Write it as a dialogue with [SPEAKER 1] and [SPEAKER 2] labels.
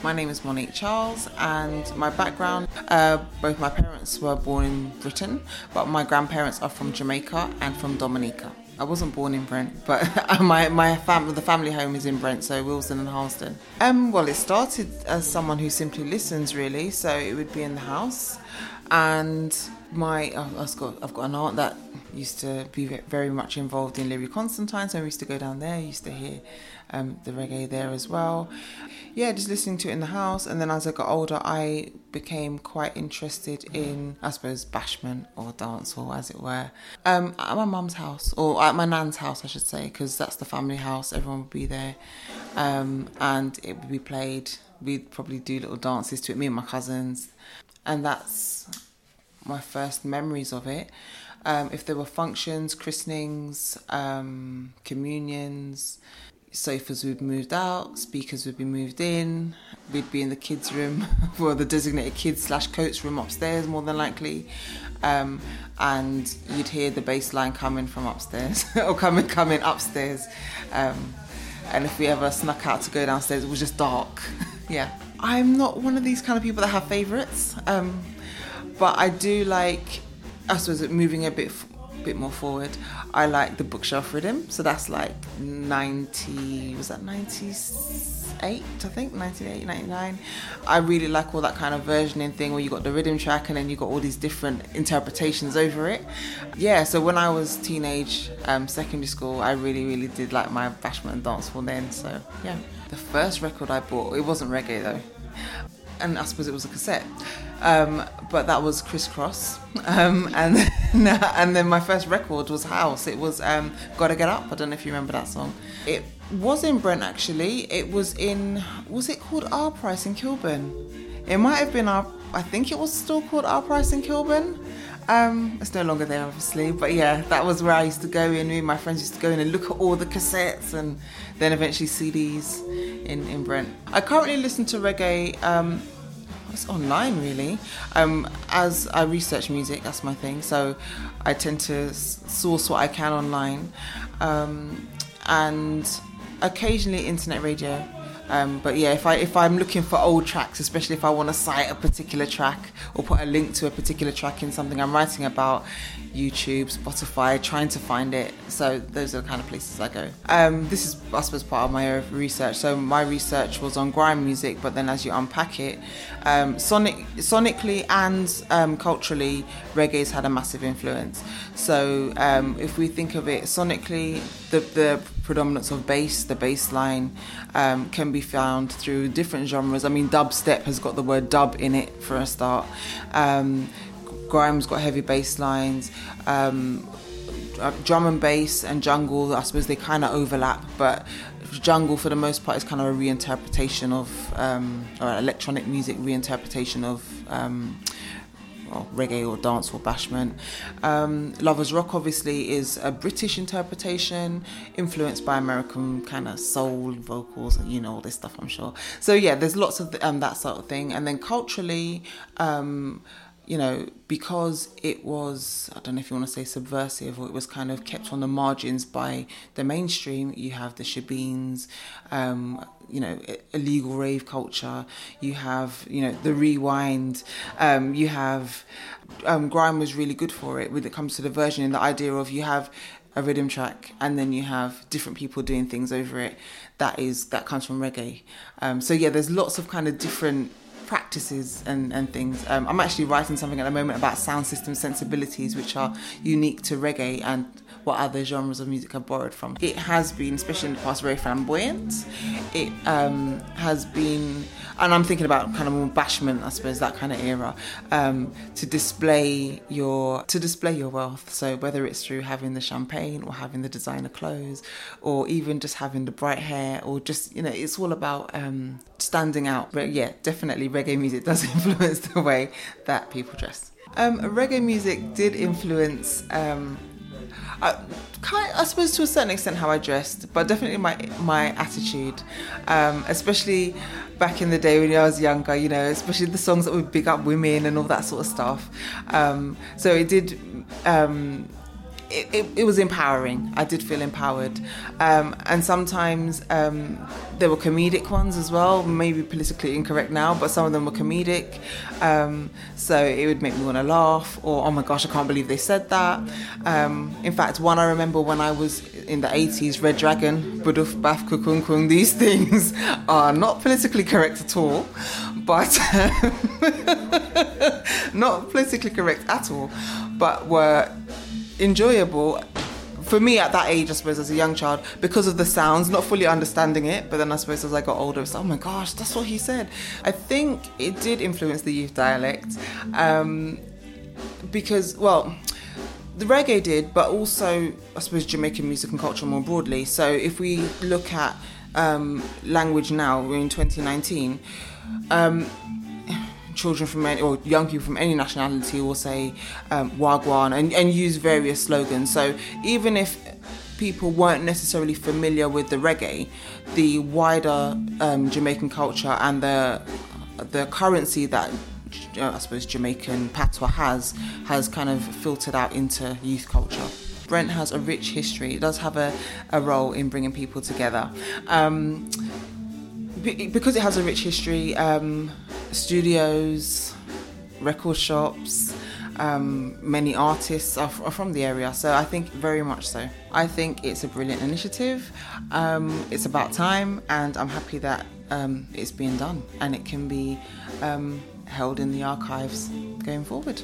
[SPEAKER 1] My name is Monique Charles, and my background uh, both my parents were born in Britain, but my grandparents are from Jamaica and from Dominica. I wasn't born in Brent, but my my fam- the family home is in Brent, so Willesden and Harlesden. Um, well, it started as someone who simply listens, really. So it would be in the house, and my I've got I've got an aunt that used to be very much involved in Learie Constantine, so we used to go down there. I used to hear um, the reggae there as well. Yeah, just listening to it in the house, and then as I got older, I became quite interested in, I suppose, bashment or dancehall, as it were, um, at my mum's house or at my nan's house, I should say, because that's the family house. Everyone would be there, um, and it would be played. We'd probably do little dances to it, me and my cousins, and that's my first memories of it. Um, if there were functions, christenings, um, communions, sofas would be moved out, speakers would be moved in. We'd be in the kids' room, or the designated kids slash coach room upstairs, more than likely. Um, and you'd hear the bass line coming from upstairs or coming coming upstairs. Um, and if we ever snuck out to go downstairs, it was just dark. yeah, I'm not one of these kind of people that have favourites, um, but I do like. I suppose moving a bit bit more forward. I like the bookshelf rhythm, so that's like 90, was that 98, I think, 98, 99. I really like all that kind of versioning thing where you got the rhythm track and then you got all these different interpretations over it. Yeah, so when I was teenage, um, secondary school, I really, really did like my bashment and dancehall then, so yeah. The first record I bought, it wasn't reggae though and I suppose it was a cassette. Um, but that was Kris Kross. Um, and then, and then my first record was House. It was um, "Gotta Get Up." I don't know if you remember that song. It was in Brent actually. It was in was it called Our Price in Kilburn? It might have been our. I think it was still called Our Price in Kilburn. Um, it's no longer there, obviously, but yeah, that was where I used to go in. Me and my friends used to go in and look at all the cassettes and then eventually CDs in, in Brent. I currently listen to reggae. Um, it's online really. Um, as I research music, that's my thing. So I tend to source what I can online, um, and occasionally internet radio. Um, but yeah, if I if I'm looking for old tracks, especially if I want to cite a particular track or put a link to a particular track in something I'm writing about, YouTube, Spotify, trying to find it. So those are the kind of places I go. Um, this is I suppose part of my research. So my research was on grime music, but then as you unpack it, um, sonic sonically and um, culturally, reggae's had a massive influence. So um, if we think of it sonically, the the predominance of bass, the bass line, um, can be found through different genres. I mean, dubstep has got the word dub in it for a start. Um, Grime's got heavy bass lines. Um, uh, drum and bass and jungle, I suppose they kind of overlap, but jungle for the most part is kind of a reinterpretation of um, or electronic music reinterpretation of um, or reggae or dance or bashment. Um, Lovers Rock obviously is a British interpretation influenced by American kind of soul vocals and you know all this stuff I'm sure. So yeah, there's lots of um, that sort of thing. And then culturally, um, you know, because it was, I don't know if you want to say subversive, or it was kind of kept on the margins by the mainstream, you have the shebeens, um, you know, illegal rave culture, you have, you know, the rewind, um, you have, um, grime was really good for it when it comes to the version and the idea of you have a rhythm track and then you have different people doing things over it. That is that comes from reggae. Um, so yeah there's lots of kind of different practices and, and things. Um, I'm actually writing something at the moment about sound system sensibilities, which are unique to reggae and what other genres of music have borrowed from. It has been, especially in the past, very flamboyant. It um, has been, and I'm thinking about kind of more bashment, I suppose, that kind of era, um, to display your to display your wealth. So whether it's through having the champagne or having the designer clothes, or even just having the bright hair, or just you know, it's all about um, standing out. But yeah, definitely reggae music does influence the way that people dress. Um, reggae music did influence um, I, I suppose to a certain extent how I dressed, but definitely my my attitude, um, especially back in the day when I was younger. You know, especially the songs that would big up women and all that sort of stuff. Um, so it did. It, it, it, was empowering. I did feel empowered. Um, and sometimes um, there were comedic ones as well, maybe politically incorrect now, but some of them were comedic. Um, so it would make me want to laugh, or oh my gosh, I can't believe they said that. Um, in fact, one I remember when I was in the 80s, Red Dragon, Buduf, Baf, Kukung Kung, these things are not politically correct at all, but not politically correct at all, but were enjoyable for me at that age, I suppose, as a young child, because of the sounds, not fully understanding it, but then I suppose as I got older, it's oh my gosh, that's what he said. I think it did influence the youth dialect um, because, well, the reggae did, but also, I suppose, Jamaican music and culture more broadly. So if we look at um, language now, we're in 2019. Um, children from any, or young people from any nationality will say um, wagwan and, and use various slogans. So even if people weren't necessarily familiar with the reggae, the wider um, Jamaican culture and the the currency that uh, I suppose Jamaican patois has has kind of filtered out into youth culture. Brent has a rich history. It does have a, a role in bringing people together. Um, because it has a rich history, um, studios, record shops, um, many artists are, f- are, from the area, so I think very much so. I think it's a brilliant initiative. Um, it's about time, and I'm happy that um, it's being done and it can be um, held in the archives going forward.